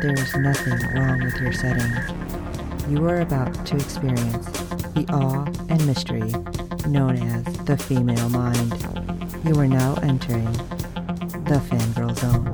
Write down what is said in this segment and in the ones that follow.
there is nothing wrong with your setting. You are about to experience the awe and mystery known as the female mind. You are now entering the fangirl zone.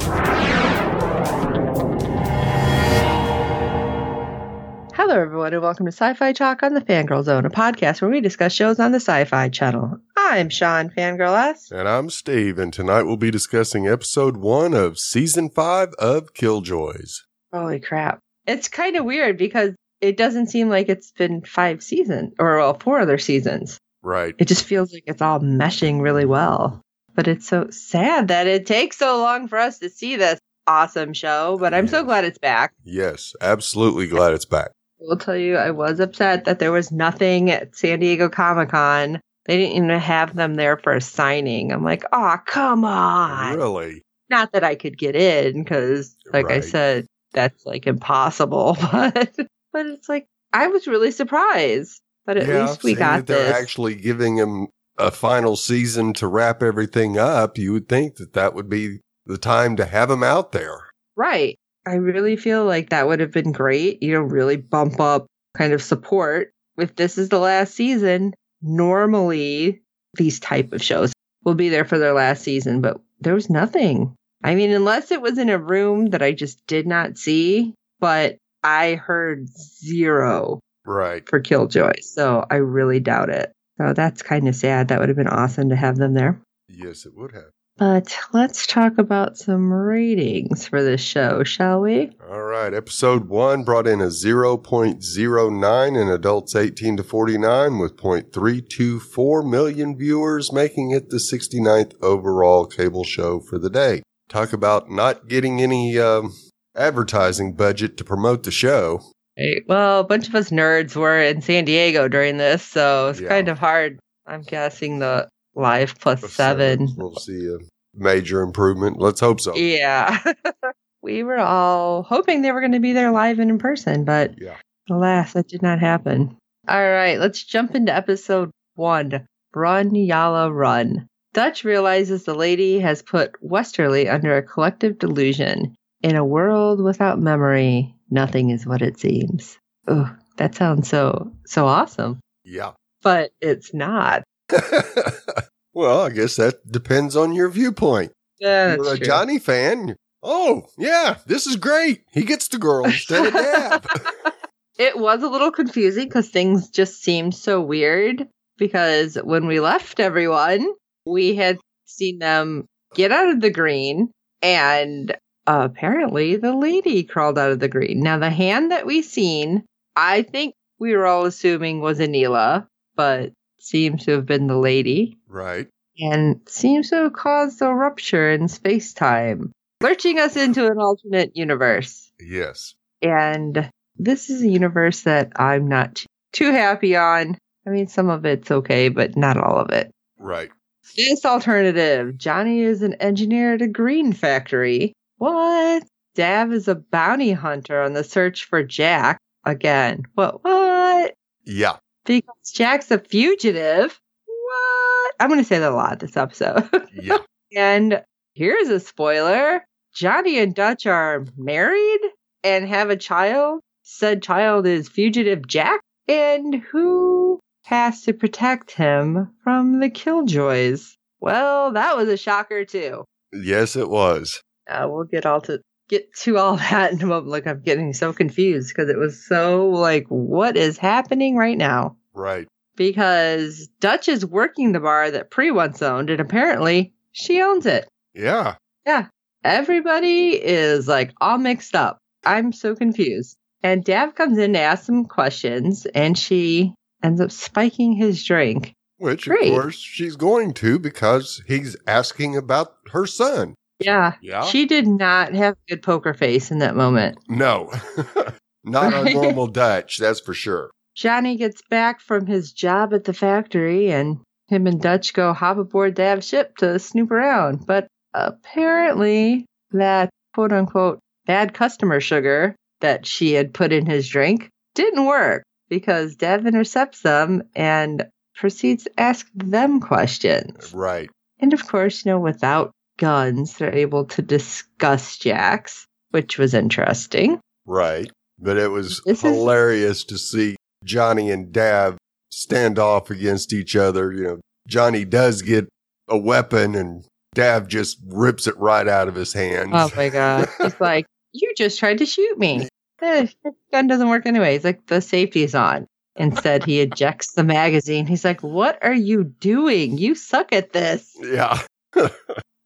Hello, everyone, and welcome to Sci Fi Talk on the Fangirl Zone, a podcast where we discuss shows on the Sci Fi Channel. I'm Sean Fangirl S. And I'm Steve, and tonight we'll be discussing episode one of season five of Killjoys. Holy crap. It's kind of weird because it doesn't seem like it's been five seasons, or well, four other seasons. Right. It just feels like it's all meshing really well. But it's so sad that it takes so long for us to see this awesome show, but I'm so glad it's back. Yes, absolutely glad it's back. I will tell you, I was upset that there was nothing at San Diego Comic Con. They didn't even have them there for a signing. I'm like, oh, come on. Really? Not that I could get in because, like I said, that's like impossible. But but it's like I was really surprised. But at least we got they're this. actually giving him a final season to wrap everything up. You would think that that would be the time to have him out there. Right. I really feel like that would have been great. You know, really bump up kind of support. If this is the last season, normally these type of shows will be there for their last season, but there was nothing. I mean, unless it was in a room that I just did not see, but I heard zero Right. for Killjoy. So I really doubt it. So that's kind of sad. That would have been awesome to have them there. Yes, it would have. But let's talk about some ratings for this show, shall we? All right. Episode one brought in a 0.09 in adults 18 to 49 with 0.324 million viewers, making it the 69th overall cable show for the day. Talk about not getting any um, advertising budget to promote the show. Right. Well, a bunch of us nerds were in San Diego during this, so it's Yeah. kind of hard. I'm guessing the live plus seven. We'll see a major improvement. Let's hope so. Yeah. we were all hoping they were going to be there live and in person, but Yeah. alas, that did not happen. All right, let's jump into episode one Run, Yala, Run. Dutch realizes the lady has put Westerly under a collective delusion. In a world without memory, nothing is what it seems. Ugh, that sounds so so awesome. Yeah. But it's not. well, I guess that depends on your viewpoint. Yeah, You're a true. Johnny fan. Oh, yeah, this is great. He gets the girl instead of Dav. It was a little confusing because things just seemed so weird. Because when we left everyone, we had seen them get out of the green, and apparently the lady crawled out of the green. Now, the hand that we seen, I think we were all assuming was Aneela, but seems to have been the lady, right. and seems to have caused a rupture in space time, lurching us into an alternate universe. Yes. And this is a universe that I'm not too happy on. I mean, some of it's okay, but not all of it. Right. This alternative Johnny is an engineer at a green factory. What? Dav is a bounty hunter on the search for Jack. Again. What? What? Yeah. Because Jack's a fugitive? What? I'm going to say that a lot this episode. Yeah. And here's a spoiler Johnny and Dutch are married and have a child. Said child is fugitive Jack. And who has to protect him from the killjoys? Well, that was a shocker, too. yes, it was. Uh, we'll get all to get to all that in a moment. Like I'm getting so confused because it was so like, what is happening right now? Right. Because Dutch is working the bar that Pree once owned, and apparently she owns it. Yeah. Yeah. Everybody is like all mixed up. I'm so confused. And Dav comes in to ask some questions, and she ends up spiking his drink. Which, Great. of course, she's going to because he's asking about her son. Yeah. Yeah. She did not have a good poker face in that moment. No. Not our Right. normal Dutch, that's for sure. Johnny gets back from his job at the factory and him and Dutch go hop aboard Dav's ship to snoop around. But apparently, that quote unquote bad customer sugar that she had put in his drink didn't work because Dav intercepts them and proceeds to ask them questions. Right. And of course, you know, without guns, they're able to discuss Jax, which was interesting. Right. But it was This is- hilarious to see Johnny and Dav stand off against each other. You know, Johnny does get a weapon and Dav just rips it right out of his hands. Oh my god. It's like, you just tried to shoot me. The gun doesn't work anyways. Like the safety's on. Instead, he ejects the magazine. He's like, What are you doing? You suck at this. yeah.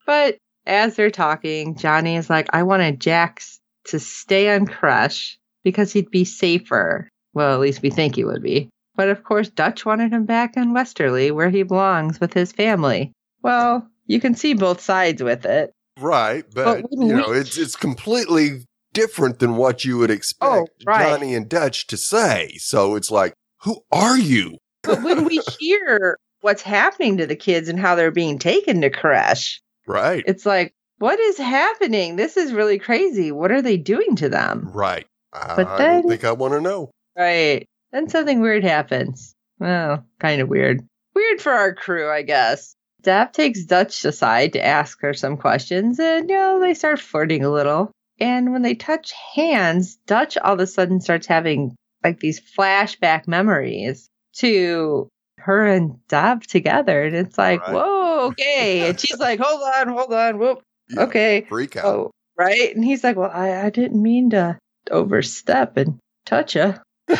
But as they're talking, Johnny is like, I wanted Jax to stay on Crush because he'd be safer. Well, at least we think he would be. But of course, Dutch wanted him back in Westerly where he belongs with his family. Well, you can see both sides with it. Right. But, But you know, it's it's completely different than what you would expect Oh, right. Johnny and Dutch to say. So it's like, who are you? But when we hear what's happening to the kids and how they're being taken to crash, Right. it's like, what is happening? This is really crazy. What are they doing to them? right. I, But I then- don't think I want to know. Right. Then something weird happens. Well, kind of weird. Weird for our crew, I guess. Dav takes Dutch aside to ask her some questions, and you know, they start flirting a little. And when they touch hands, Dutch all of a sudden starts having like these flashback memories to her and Dav together. And it's like, Right. whoa, okay. and she's like, hold on, hold on, whoop, Yeah, okay. Freak oh, out. Oh, right. And he's like, well, I, I didn't mean to overstep and touch you.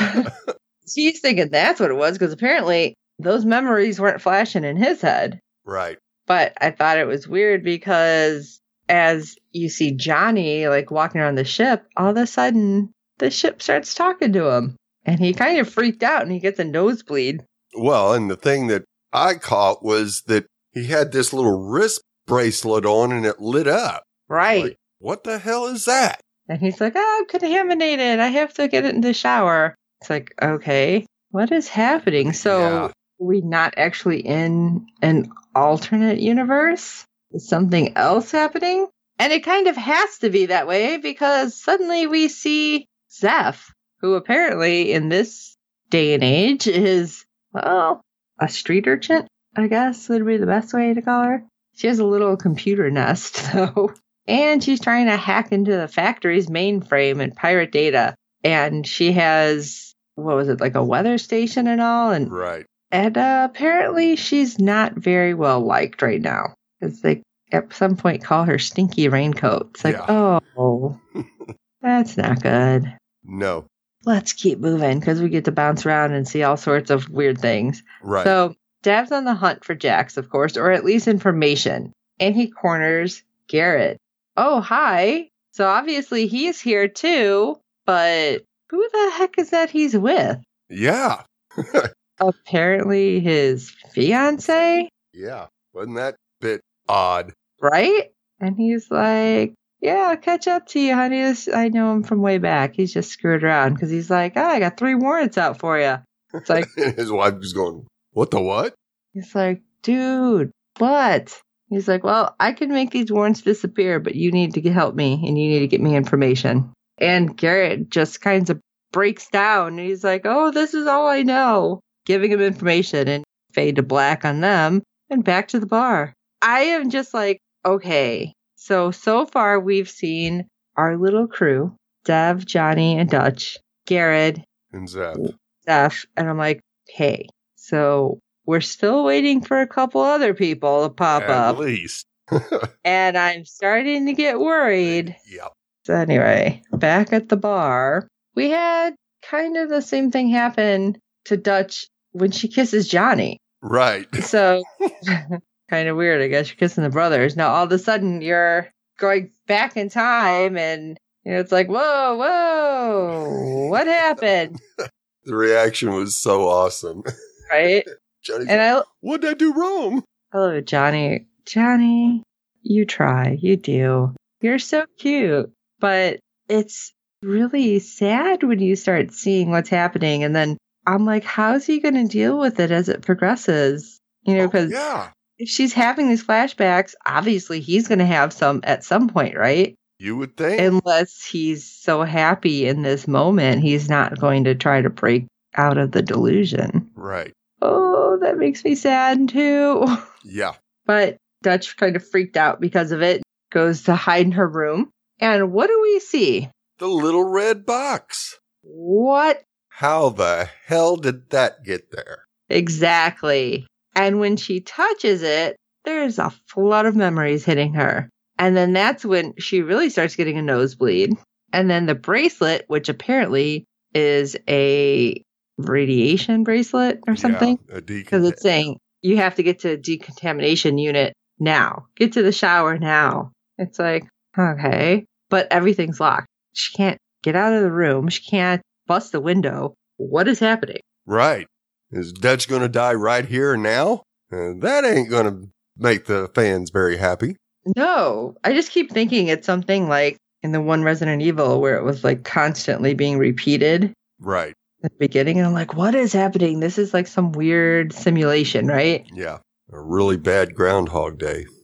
She's thinking that's what it was because apparently those memories weren't flashing in his head. Right. But I thought it was weird because as you see Johnny like walking around the ship, all of a sudden the ship starts talking to him. And he kind of freaked out and he gets a nosebleed. Well, and the thing that I caught was that he had this little wrist bracelet on and it lit up. Right. Like, what the hell is that? And he's like, oh, I'm contaminated. I have to get it in the shower. It's like, okay, what is happening? So Yeah. Mm-hmm. not actually in an alternate universe? Is something else happening? And it kind of has to be that way because suddenly we see Zeph, who apparently in this day and age is, well, a street urchin, I guess would be the best way to call her. She has a little computer nest, though, and she's trying to hack into the factory's mainframe and pirate data. And she has, what was it, like a weather station and all? And Right. and uh, apparently, she's not very well liked right now. Because they at some point call her Stinky Raincoat. It's like, Yeah. oh, that's not good. No. Let's keep moving because we get to bounce around and see all sorts of weird things. Right. So, Dav's on the hunt for Jax, of course, or at least information. And he corners Garrett. Oh, hi. So, obviously, he's here too, but who the heck is that he's with? yeah. Apparently, his fiance? Yeah. Wasn't that bit odd? right? And he's like, Yeah, I'll catch up to you, honey. This, I know him from way back. He's just screwed around because he's like, Oh, I got three warrants out for you. It's like, His wife was going, What the what? He's like, Dude, what? He's like, Well, I can make these warrants disappear, but you need to help me and you need to get me information. And Garrett just kind of breaks down and he's like, Oh, this is all I know. Giving him information and fade to black on them and back to the bar. I am just like, okay. So, so far we've seen our little crew Dav, Johnny, and Dutch, Garrett, And Zeph. Steph, and I'm like, hey, so we're still waiting for a couple other people to pop At up. At least. And I'm starting to get worried. Yep. So, anyway, back at the bar, we had kind of the same thing happen to Dutch when she kisses Johnny. Right. So, kind of weird. I guess you're kissing the brothers. Now, all of a sudden, you're going back in time, and you know, it's like, whoa, whoa, what happened? The reaction was so awesome. Right? Johnny's And like, I, What'd I do wrong? It, Johnny. Johnny, you try. You do. You're so cute. But it's really sad when you start seeing what's happening. And then I'm like, how's he going to deal with it as it progresses? You know, Oh, because yeah, if she's having these flashbacks, obviously he's going to have some at some point, right? you would think. Unless he's so happy in this moment, he's not going to try to break out of the delusion. right. Oh, that makes me sad too. Yeah. But Dutch kind of freaked out because of it, goes to hide in her room. And what do we see? The little red box. What How the hell did that get there? exactly? And when she touches it, there's a flood of memories hitting her. And then that's when she really starts getting a nosebleed. And then the bracelet, which apparently is a radiation bracelet or something, Yeah, because it's saying you have to get to a decontamination unit now. Get to the shower now. It's like, okay, but everything's locked. She can't get out of the room. She can't bust the window. What is happening? Right. Is Dutch going to die right here and now? Uh, that ain't going to make the fans very happy. No, I just keep thinking it's something like in the one Resident Evil where it was like constantly being repeated Right. at the beginning. And I'm like, what is happening? This is like some weird simulation, right? Yeah. A really bad Groundhog Day.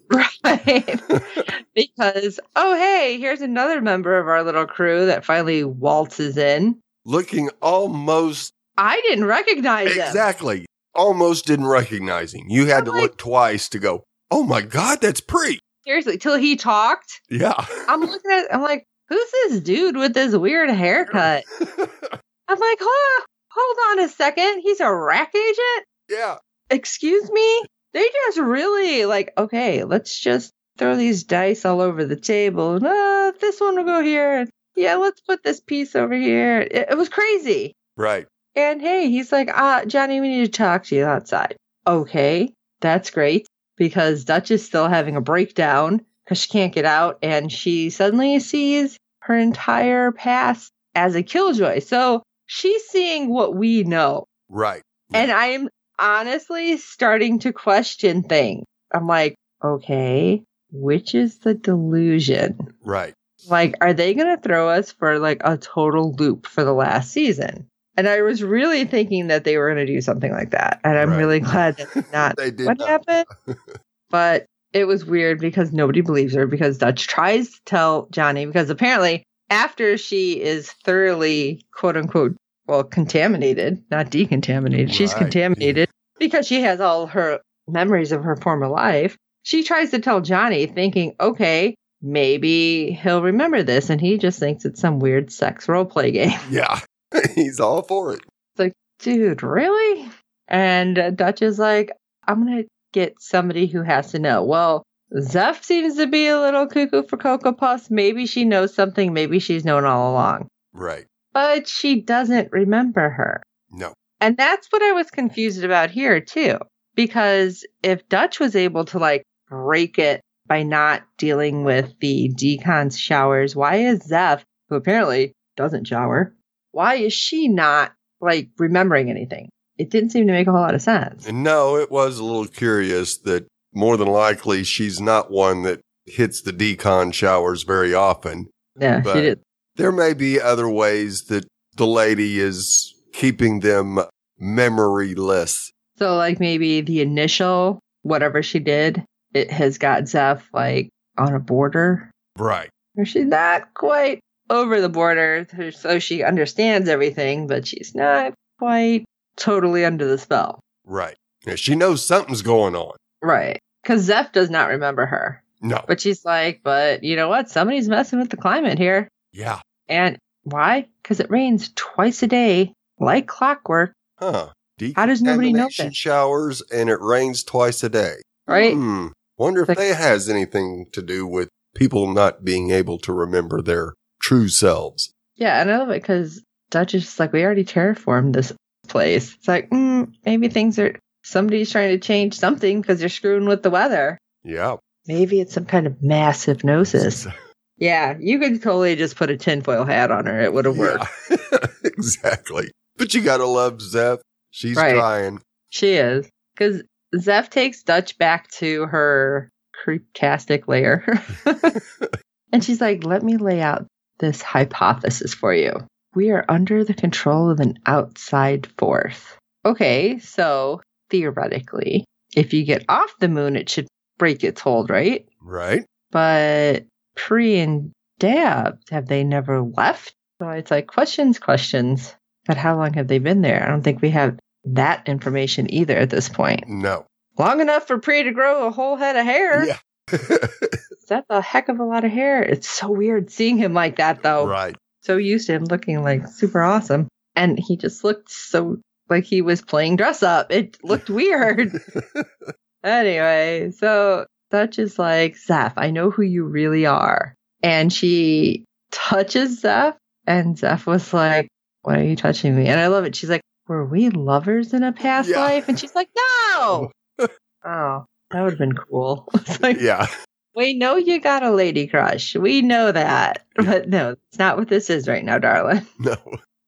Right. because, oh, hey, here's another member of our little crew that finally waltzes in. Looking almost I didn't recognize him. exactly, almost didn't recognize him. You had I'm to like- look twice to go, oh my God, that's Pree. Seriously, till he talked. Yeah. I'm looking at I'm like, who's this dude with this weird haircut? I'm like, huh, hold on a second. He's a rack agent? yeah. Excuse me? They just really like, okay, let's just throw these dice all over the table. Uh, this one will go here. Yeah, let's put this piece over here. It, it was crazy. Right. And hey, he's like, ah, Johnny, we need to talk to you outside. Okay, that's great because Dutch is still having a breakdown because she can't get out and she suddenly sees her entire past as a killjoy. So she's seeing what we know. Right. And I am honestly starting to question things. I'm like, okay, which is the delusion? Right. Like, are they going to throw us for like a total loop for the last season? And I was really thinking that they were going to do something like that. And I'm Right. really glad that's not They did what not. happened. but it was weird because nobody believes her because Dutch tries to tell Johnny because apparently after she is thoroughly quote unquote well contaminated, not decontaminated, she's Right. contaminated because she has all her memories of her former life. She tries to tell Johnny thinking, okay, maybe he'll remember this and he just thinks it's some weird sex role play game. Yeah. He's all for it. It's like, dude, really? And uh, Dutch is like, I'm going to get somebody who has to know. Well, Zeph seems to be a little cuckoo for Cocoa Puffs. Maybe she knows something. Maybe she's known all along. Right. But she doesn't remember her. No. And that's what I was confused about here, too. Because if Dutch was able to like break it by not dealing with the decons showers, why is Zeph, who apparently doesn't shower, why is she not like remembering anything? It didn't seem to make a whole lot of sense. No, it was a little curious that more than likely she's not one that hits the decon showers very often. Yeah, But- she did. There may be other ways that the lady is keeping them memoryless. So like maybe the initial whatever she did, it has got Zeph like on a border. Right. Or she's not quite over the border, so she understands everything, but she's not quite totally under the spell. Right. Yeah, she knows something's going on. Right. Because Zeph does not remember her. No. But she's like, but you know what? Somebody's messing with the climate here. Yeah. And why? Because it rains twice a day, like clockwork, Huh. How does nobody know this? showers and it rains twice a day. right? Hmm. Wonder if Like- that has anything to do with people not being able to remember their true selves. Yeah, and I love it because Dutch is just like, we already terraformed this place. It's like, mm, maybe things are, somebody's trying to change something because they're screwing with the weather. Yeah. Maybe it's some kind of mass hypnosis. Yeah, you could totally just put a tinfoil hat on her. It would have worked. Yeah. exactly. But you gotta love Zeph. She's Right. trying. She is. Because Zeph takes Dutch back to her creeptastic lair. and she's like, let me lay out this hypothesis for you. We are under the control of an outside force. Okay, so theoretically, if you get off the moon, it should break its hold, right? Right. But Pree and Dav, have they never left? So it's like questions, questions. But how long have they been there? I don't think we have that information either at this point. No. Long enough for Pree to grow a whole head of hair. Yeah. That's a heck of a lot of hair. It's so weird seeing him like that, though. right. So used to him looking like super awesome. And he just looked so like he was playing dress up. It looked weird. anyway, so Dutch is like, Zeph, I know who you really are. And she touches Zeph, and Zeph was like, Why are you touching me? And I love it. She's like, Were we lovers in a past Yeah. life? And she's like, No. oh, that would have been cool. Like, yeah. we know you got a lady crush. We know that. But no, it's not what this is right now, darling. No.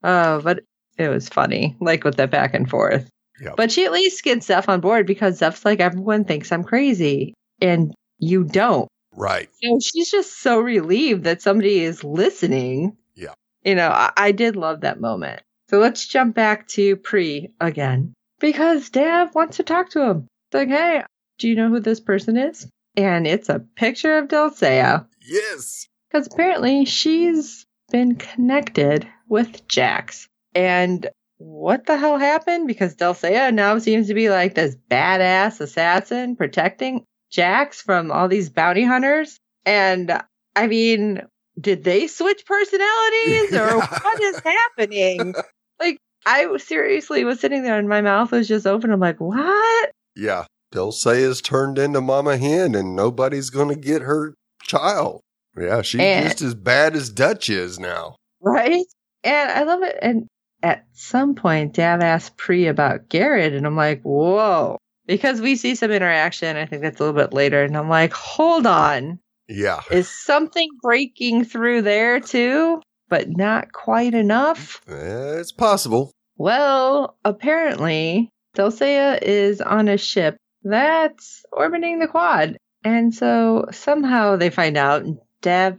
Oh, but it was funny, like with that back and forth. Yep. But she at least gets Zeph on board because Zeph's like, everyone thinks I'm crazy. And you don't. Right. So she's just so relieved that somebody is listening. Yeah. You know, I, I did love that moment. So let's jump back to Pree again because Dav wants to talk to him. It's like, hey, do you know who this person is? And it's a picture of Delle Seyah Yes. because apparently she's been connected with Jax. And what the hell happened? Because Delle Seyah now seems to be like this badass assassin protecting Jax from all these bounty hunters. And I mean, did they switch personalities or what is happening? like, I seriously was sitting there and my mouth was just open. I'm like, what? Yeah. Delle Seyah's turned into Mama Hen and nobody's going to get her child. Yeah, she's And- just as bad as Dutch is now. Right? And I love it. And at some point, Dav asked Pree about Garrett, and I'm like, whoa. Because we see some interaction, I think that's a little bit later, and I'm like, hold on. Yeah. Is something breaking through there too? But not quite enough? Eh, It's possible. Well, apparently, Delle Seyah is on a ship that's orbiting the quad. And so somehow they find out, and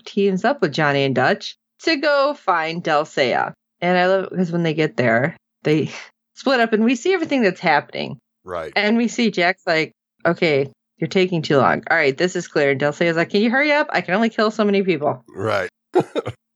teams up with Johnny and Dutch to go find Delle Seyah. And I love it because when they get there, they split up and we see everything that's happening. Right. And we see Jack's like, okay, you're taking too long. All right, this is clear. And Delle Seyah's like, can you hurry up? I can only kill so many people. Right.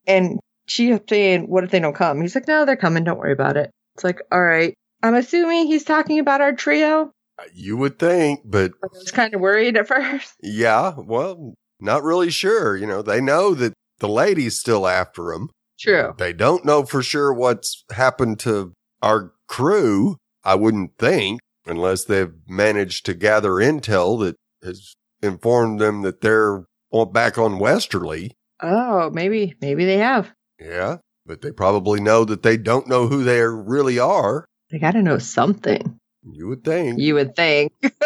And she's saying, what if they don't come? He's like, no, they're coming. Don't worry about it. It's like, all right. I'm assuming he's talking about our trio. Uh, you would think, but I was kind of worried at first. yeah, well, not really sure. You know, they know that the lady's still after them. True. They don't know for sure what's happened to our crew, I wouldn't think, unless they've managed to gather intel that has informed them that they're back on Westerly. Oh, maybe, maybe they have. Yeah, but they probably know that they don't know who they really are. They got to know something. You would think. You would think.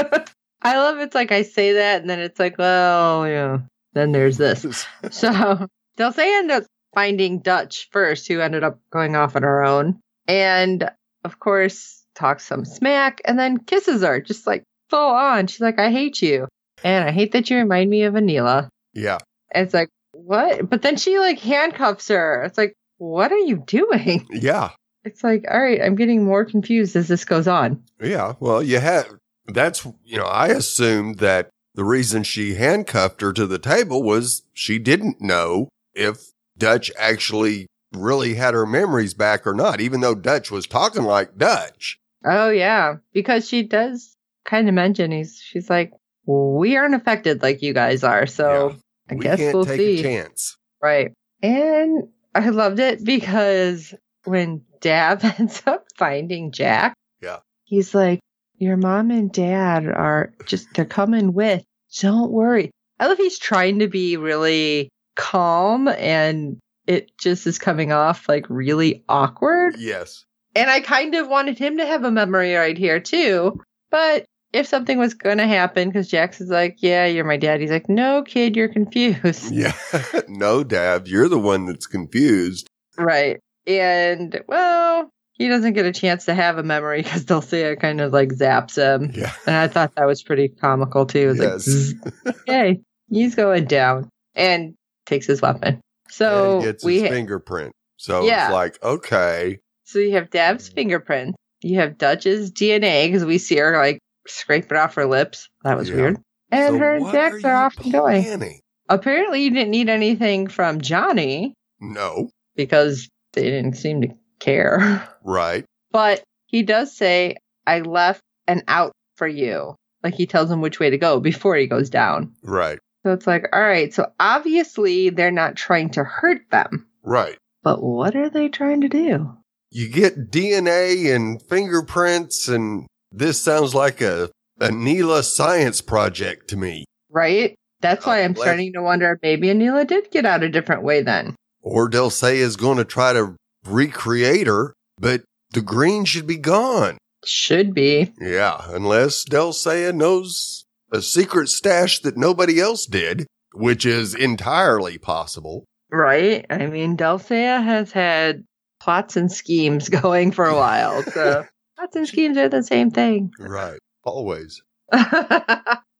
I love it's like I say that, and then it's like, well, yeah. Then there's this. So they'll say end up finding Dutch first, who ended up going off on her own. And of course, talks some smack and then kisses her, just like full on. She's like, I hate you. And I hate that you remind me of Aneela. yeah, And it's like, what? But then she like handcuffs her. It's like, what are you doing? yeah, It's like, all right, I'm getting more confused as this goes on. yeah. Well, you have. That's you know, I assumed that the reason she handcuffed her to the table was she didn't know if Dutch actually really had her memories back or not, even though Dutch was talking like Dutch. Oh yeah, because she does kind of mention he's. She's like, we aren't affected like you guys are, so I we guess we'll take see. a chance. Right. And I loved it because when Dav ends up finding Jack, Yeah. he's like, Your mom and dad are just, they're coming with. Don't worry. I love he's trying to be really calm and it just is coming off like really awkward. Yes. And I kind of wanted him to have a memory right here too. But if something was going to happen, because Jax is like, Yeah, you're my dad. He's like, No, kid, you're confused. Yeah. no, Dav, you're the one that's confused. Right. And, well, he doesn't get a chance to have a memory because Delle Seyah kind of like zaps him. Yeah. And I thought that was pretty comical too. It was Yes. like, okay, he's going down and takes his weapon. So and gets we his ha- fingerprint. So Yeah. it's like, okay, so you have Dav's mm. fingerprints. You have Dutch's DNA because we see her like scraping off her lips. That was Yeah. weird. And so her and Jax are are off and going. Apparently, you didn't need anything from Johnny No, because they didn't seem to care. right, But he does say, I left an out for you. Like he tells him which way to go before he goes down. right, So it's like, all right, so obviously they're not trying to hurt them. right. But what are they trying to do? You get DNA and fingerprints, and this sounds like a a Neela science project to me. Right? That's oh, why Oh, I'm starting to wonder if maybe Aneela did get out a different way then. Or Delle Seyah is going to try to recreate her, but the green should be gone. Should be. Yeah, unless Delle Seyah knows a secret stash that nobody else did, which is entirely possible. Right? I mean, Delle Seyah has had plots and schemes going for a while. So plots and schemes are the same thing. Right. Always.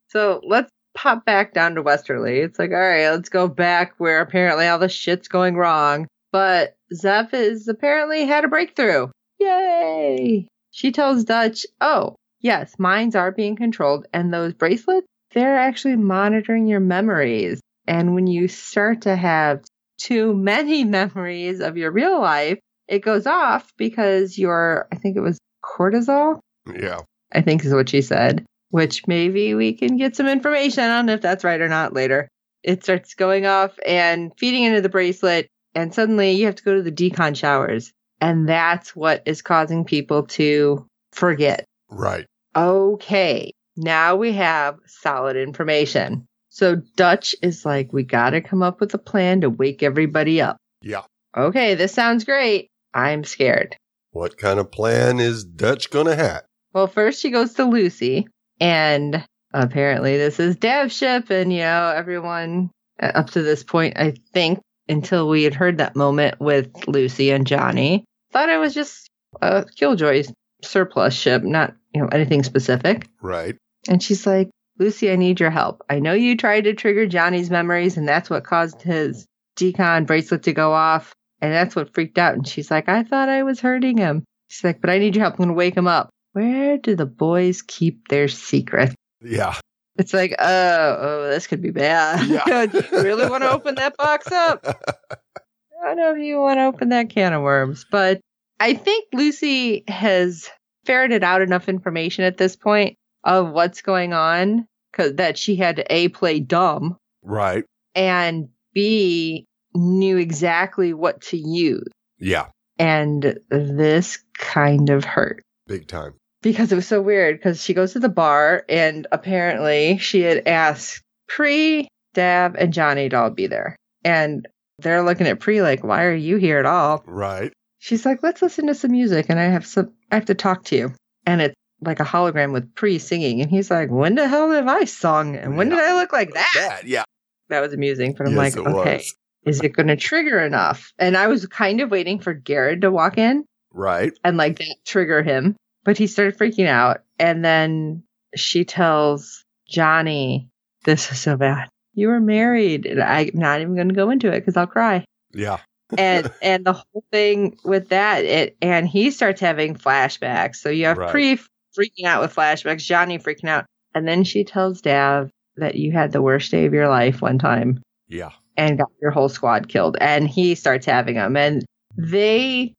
so let's pop back down to Westerly. It's like, all right, let's go back where apparently all the shit's going wrong. But Zeph is apparently had a breakthrough. Yay! She tells Dutch, oh, yes, minds are being controlled, and those bracelets, they're actually monitoring your memories. And when you start to have too many memories of your real life, it goes off because your, I think it was cortisol, Yeah. I think is what she said, which maybe we can get some information on if that's right or not later. It starts going off and feeding into the bracelet, and suddenly you have to go to the decon showers. And that's what is causing people to forget. Right. Okay, now we have solid information. So Dutch is like, we got to come up with a plan to wake everybody up. Yeah. Okay, this sounds great. I'm scared. What kind of plan is Dutch going to have? Well, first she goes to Lucy, and apparently this is Dav's ship, and you know, everyone uh, up to this point, I think, until we had heard that moment with Lucy and Johnny, thought it was just a Killjoy surplus ship, not, you know, anything specific. Right. And she's like, Lucy, I need your help. I know you tried to trigger Johnny's memories, and that's what caused his decon bracelet to go off. And that's what freaked out. And she's like, I thought I was hurting him. She's like, but I need your help. I'm going to wake him up. Where do the boys keep their secret? Yeah. It's like, oh, oh, this could be bad. Yeah. do you really want to open that box up? I don't know if you want to open that can of worms, but I think Lucy has ferreted out enough information at this point of what's going on cause that she had to A, play dumb, right. and B, knew exactly what to use. Yeah. And this kind of hurt Big time. because it was so weird because she goes to the bar and apparently she had asked Pree, Dav, and Johnny to all be there. And they're looking at Pree like, why are you here at all? Right. She's like, let's listen to some music and I have some I have to talk to you. And it's like a hologram with Pree singing. And he's like, when the hell have I sung? And when did I look like that? That. Yeah. That was amusing. But I'm yes, like, okay, was. is it going to trigger enough? And I was kind of waiting for Garrett to walk in Right. and like that trigger him. But he started freaking out. And then she tells Johnny, This is so bad. You were married. And I'm not even going to go into it because I'll cry. Yeah. And and the whole thing with that, it and he starts having flashbacks. So you have Right. Pree freaking out with flashbacks, Johnny freaking out. And then she tells Dav that you had the worst day of your life one time Yeah. and got your whole squad killed. And he starts having them. And they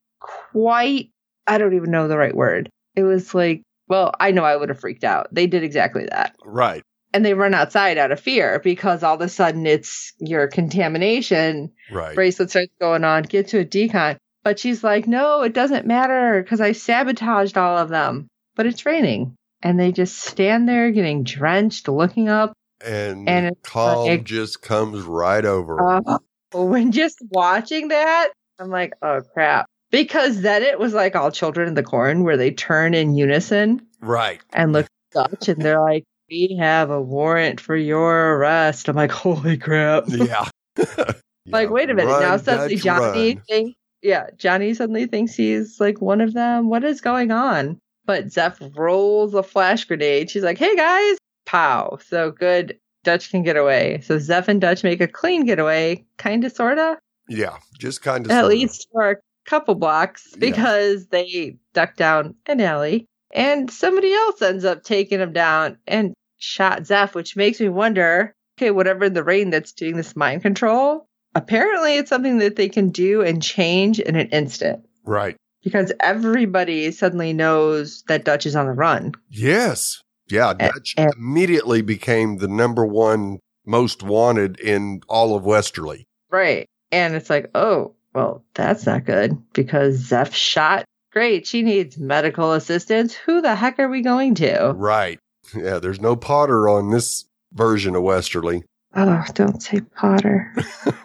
quite, I don't even know the right word. It was like, well, I know I would have freaked out. They did exactly that. Right. And they run outside out of fear because all of a sudden it's your contamination Right. bracelet starts going on, get to a decon. But she's like, no, it doesn't matter because I sabotaged all of them. But it's raining. And they just stand there getting drenched, looking up. And, And calm like- just comes right over. Uh, when just watching that, I'm like, oh crap. Because then it was like all children in the corn where they turn in unison right. and look Dutch and they're like, we have a warrant for your arrest. I'm like, holy crap. Yeah. like, Yeah. wait a minute. now suddenly Dutch, Johnny run. thinks, yeah, Johnny suddenly thinks he's like one of them. What is going on? But Zeph rolls a flash grenade. She's like, hey guys, pow. So good. Dutch can get away. So Zeph and Dutch make a clean getaway, kind of, sort of. Yeah, just kind of at least for a couple blocks because yeah. they duck down an alley and somebody else ends up taking him down and shot Zeph, which makes me wonder okay, whatever in the rain that's doing this mind control, apparently it's something that they can do and change in an instant. Right. Because everybody suddenly knows that Dutch is on the run. Yes. Yeah. Dutch and, immediately became the number one most wanted in all of Westerly. Right. And it's like, oh, well, that's not good because Zeph shot. Great. She needs medical assistance. Who the heck are we going to? Right. Yeah. There's no Pawter on this version of Westerly. Oh, don't say Pawter.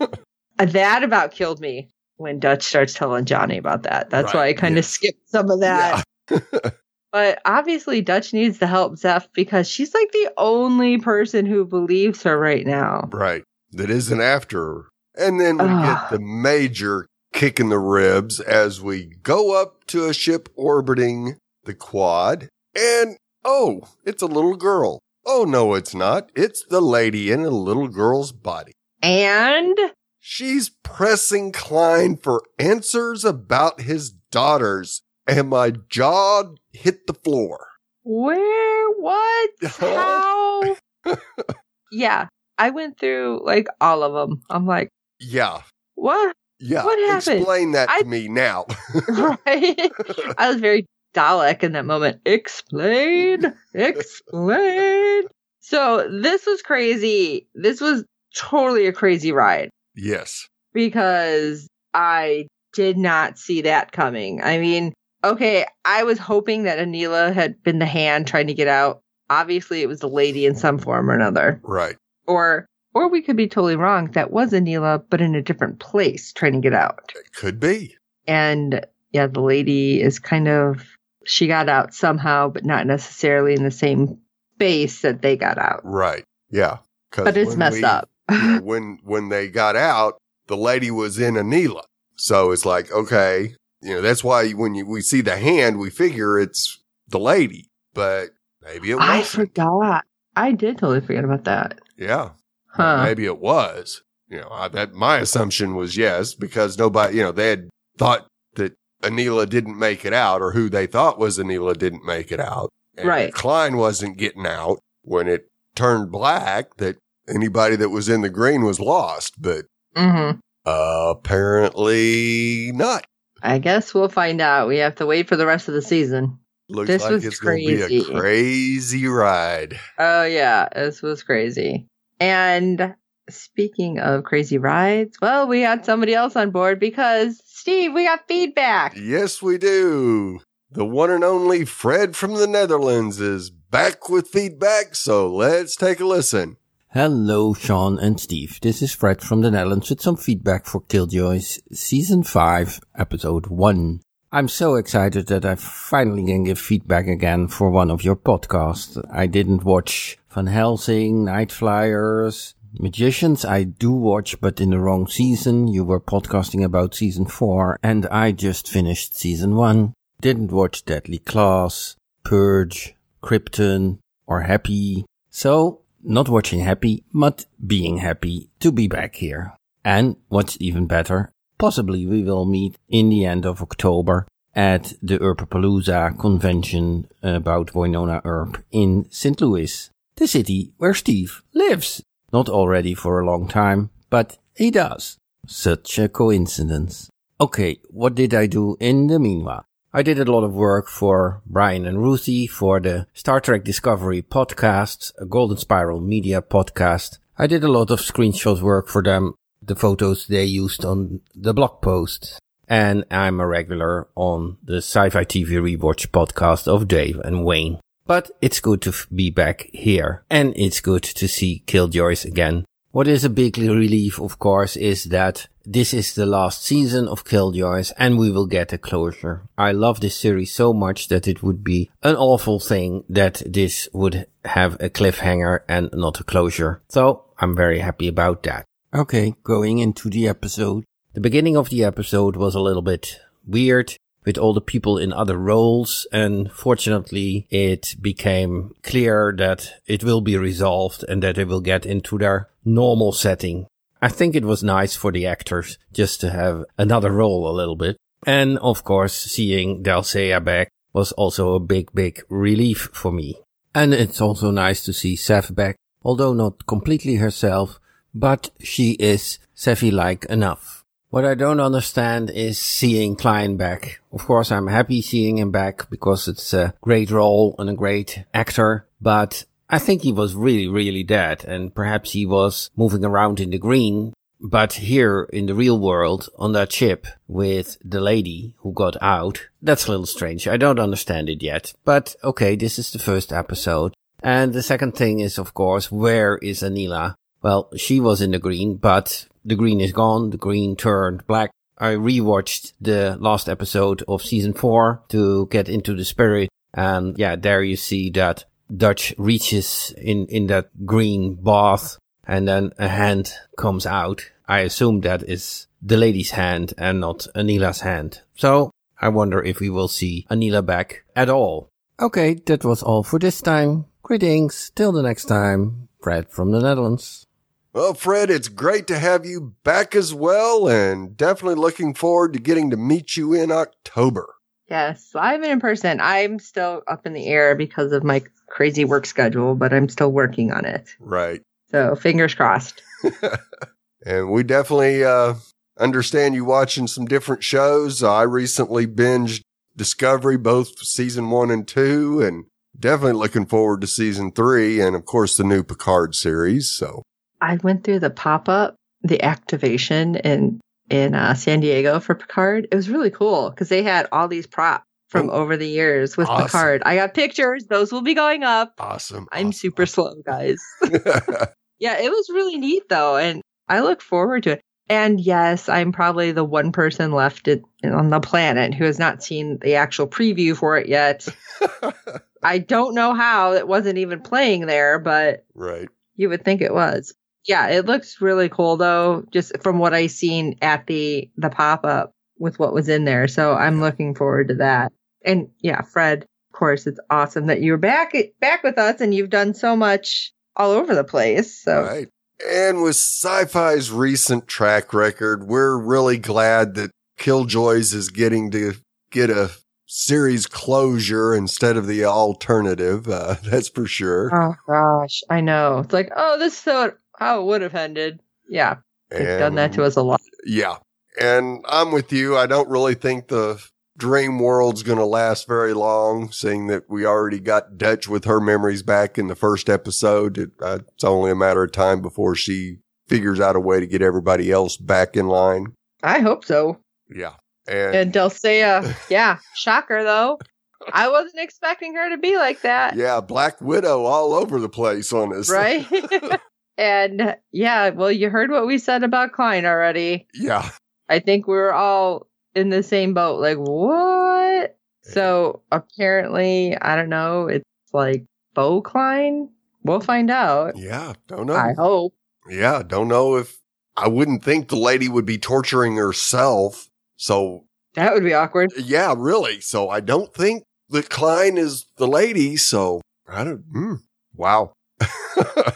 Uh, that about killed me when Dutch starts telling Johnny about that. That's right, why I kind of yes. skipped some of that. Yeah. but obviously, Dutch needs to help Zeph because she's like the only person who believes her right now. Right. That isn't after her. And then we get ah. the major kick in the ribs as we go up to a ship orbiting the quad. And oh, it's a little girl. Oh, no, it's not. It's the lady in a little girl's body. And? She's pressing Khlyen for answers about his daughters, and my jaw hit the floor. Where? What? How? yeah, I went through like all of them. I'm like, yeah. What? Yeah. What happened? Explain that I, to me now. right. I was very Dalek in that moment. Explain, explain. So this was crazy. This was totally a crazy ride. Yes. Because I did not see that coming. I mean, okay, I was hoping that Aneela had been the hand trying to get out. Obviously, it was the lady in some form or another. Right. Or or we could be totally wrong. That was Aneela, but in a different place trying to get out. It could be. And yeah, the lady is kind of she got out somehow, but not necessarily in the same space that they got out. Right. Yeah. But it's messed we, up. when when they got out, the lady was in Aneela. So it's like, okay, you know, that's why when you, we see the hand, we figure it's the lady, but maybe it was. I forgot. I did totally forget about that. Yeah. Huh. Maybe it was. You know, I, that my assumption was yes, because nobody, you know, they had thought that Aneela didn't make it out or who they thought was Aneela didn't make it out. And right. Khlyen wasn't getting out when it turned black that anybody that was in the green was lost, but mm-hmm. uh, apparently not. I guess we'll find out. We have to wait for the rest of the season. Looks this like was it's going to be a crazy ride. Oh yeah, this was crazy. And speaking of crazy rides, well, we had somebody else on board because Steve, we got feedback. Yes, we do. The one and only Fred from the Netherlands is back with feedback, so let's take a listen. Hello, Sean and Steve. This is Fred from the Netherlands with some feedback for Killjoys Season 5, Episode 1. I'm so excited that I finally can give feedback again for one of your podcasts. I didn't watch Van Helsing, Nightflyers, Magicians I do watch, but in the wrong season. You were podcasting about season 4 and I just finished season 1. Didn't watch Deadly Class, Purge, Krypton, or Happy. So, not watching Happy, but being happy to be back here. And what's even better, possibly we will meet in the end of October at the Earpapalooza convention about Wynonna Earp in St. Louis, the city where Steve lives. Not already for a long time, but he does. Such a coincidence. Okay, what did I do in the meanwhile? I did a lot of work for Brian and Ruthie for the Star Trek Discovery podcast, a Golden Spiral Media podcast. I did a lot of screenshot work for them, the photos they used on the blog post. And I'm a regular on the Sci-Fi TV Rewatch podcast of Dave and Wayne. But it's good to be back here and it's good to see Killjoys again. What is a big relief, of course, is that this is the last season of Killjoys and we will get a closure. I love this series so much that it would be an awful thing that this would have a cliffhanger and not a closure. So I'm very happy about that. Okay, going into the episode. The beginning of the episode was a little bit weird with all the people in other roles. And fortunately, it became clear that it will be resolved and that they will get into their normal setting. I think it was nice for the actors just to have another role a little bit. And of course, seeing Seyah back was also a big, big relief for me. And it's also nice to see Zeph back, although not completely herself, but she is Seffi-like enough. What I don't understand is seeing Khlyen back. Of course, I'm happy seeing him back because it's a great role and a great actor, but I think he was really, really dead and perhaps he was moving around in the green. But here in the real world on that ship with the lady who got out, that's a little strange. I don't understand it yet, but okay, this is the first episode. And the second thing is, of course, where is Aneela? Well, she was in the green, but the green is gone. The green turned black. I rewatched the last episode of season four to get into the spirit. And yeah, there you see that Dutch reaches in, in that green bath and then a hand comes out. I assume that is the lady's hand and not Aneela's hand. So I wonder if we will see Aneela back at all. Okay, that was all for this time. Greetings. Till the next time. Fred from the Netherlands. Well, Fred, it's great to have you back as well, and definitely looking forward to getting to meet you in October. Yes, live and in person. I'm still up in the air because of my crazy work schedule, but I'm still working on it. Right. So fingers crossed. and we definitely uh, understand you watching some different shows. I recently binged Discovery, both season one and two, and definitely looking forward to season three, and of course the new Picard series. So I went through the pop up, the activation in in uh, San Diego for Picard. It was really cool because they had all these props from Oh, over the years with awesome. Picard. I got pictures; those will be going up. awesome. I'm awesome. super slow, guys. yeah, it was really neat though, and I look forward to it. And yes, I'm probably the one person left it, on the planet who has not seen the actual preview for it yet. I don't know how it wasn't even playing there, but right. you would think it was. Yeah, it looks really cool though, just from what I seen at the the pop up with what was in there. So I'm looking forward to that. And yeah, Fred, of course, it's awesome that you're back back with us and you've done so much all over the place. So Right. And with sci-fi's recent track record, we're really glad that Killjoys is getting to get a series closure instead of the alternative. Uh, that's for sure. Oh gosh, I know. It's like, oh, this is so how it would have ended. Yeah, they've done that to us a lot. Yeah. And I'm with you. I don't really think the dream world's going to last very long, seeing that we already got Dutch with her memories back in the first episode. It, uh, it's only a matter of time before she figures out a way to get everybody else back in line. I hope so. Yeah. And, And Delle yeah, shocker though. I wasn't expecting her to be like that. yeah, Black Widow all over the place on this. right? and yeah, well, you heard what we said about Khlyen already. Yeah. I think we were all in the same boat. Like, what? So apparently, I don't know. It's like Bo Khlyen. We'll find out. Yeah. Don't know. I hope. Yeah. Don't know if I wouldn't think the lady would be torturing herself. So That would be awkward. Yeah, really. So I don't think that Khlyen is the lady. So I don't. Hmm. Wow.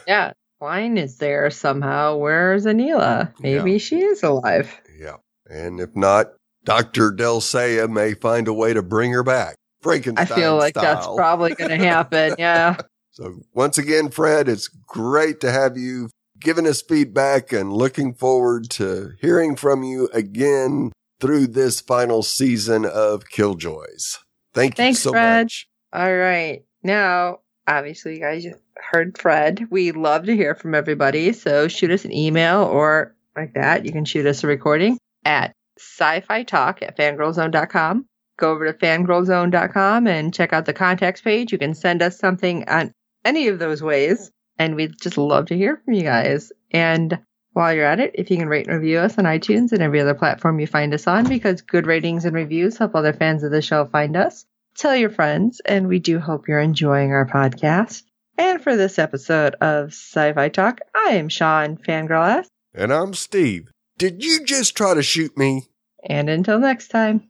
Yeah. Khlyen is there somehow. Where's Aneela? Maybe she is alive. yeah. And if not, Doctor Delle Seyah may find a way to bring her back. Frankenstein. I feel like that's probably going to happen. Yeah. So once again, Fred, it's great to have you giving us feedback and looking forward to hearing from you again through this final season of Killjoys. Thank you Thanks, so Fred. much. All right. Now, obviously, you guys heard Fred. We love to hear from everybody. So shoot us an email or like that. You can shoot us a recording at sci fi talk at fangirlzone.com. Go over to fangirlzone.com and check out the contacts page. You can send us something on any of those ways. And we'd just love to hear from you guys. And while you're at it, if you can rate and review us on iTunes and every other platform you find us on, because good ratings and reviews help other fans of the show find us tell your friends, and we do hope you're enjoying our podcast. And for this episode of Sci Fi Talk, I am Sean Fangirl And I'm Steve. Did you just try to shoot me? And until next time.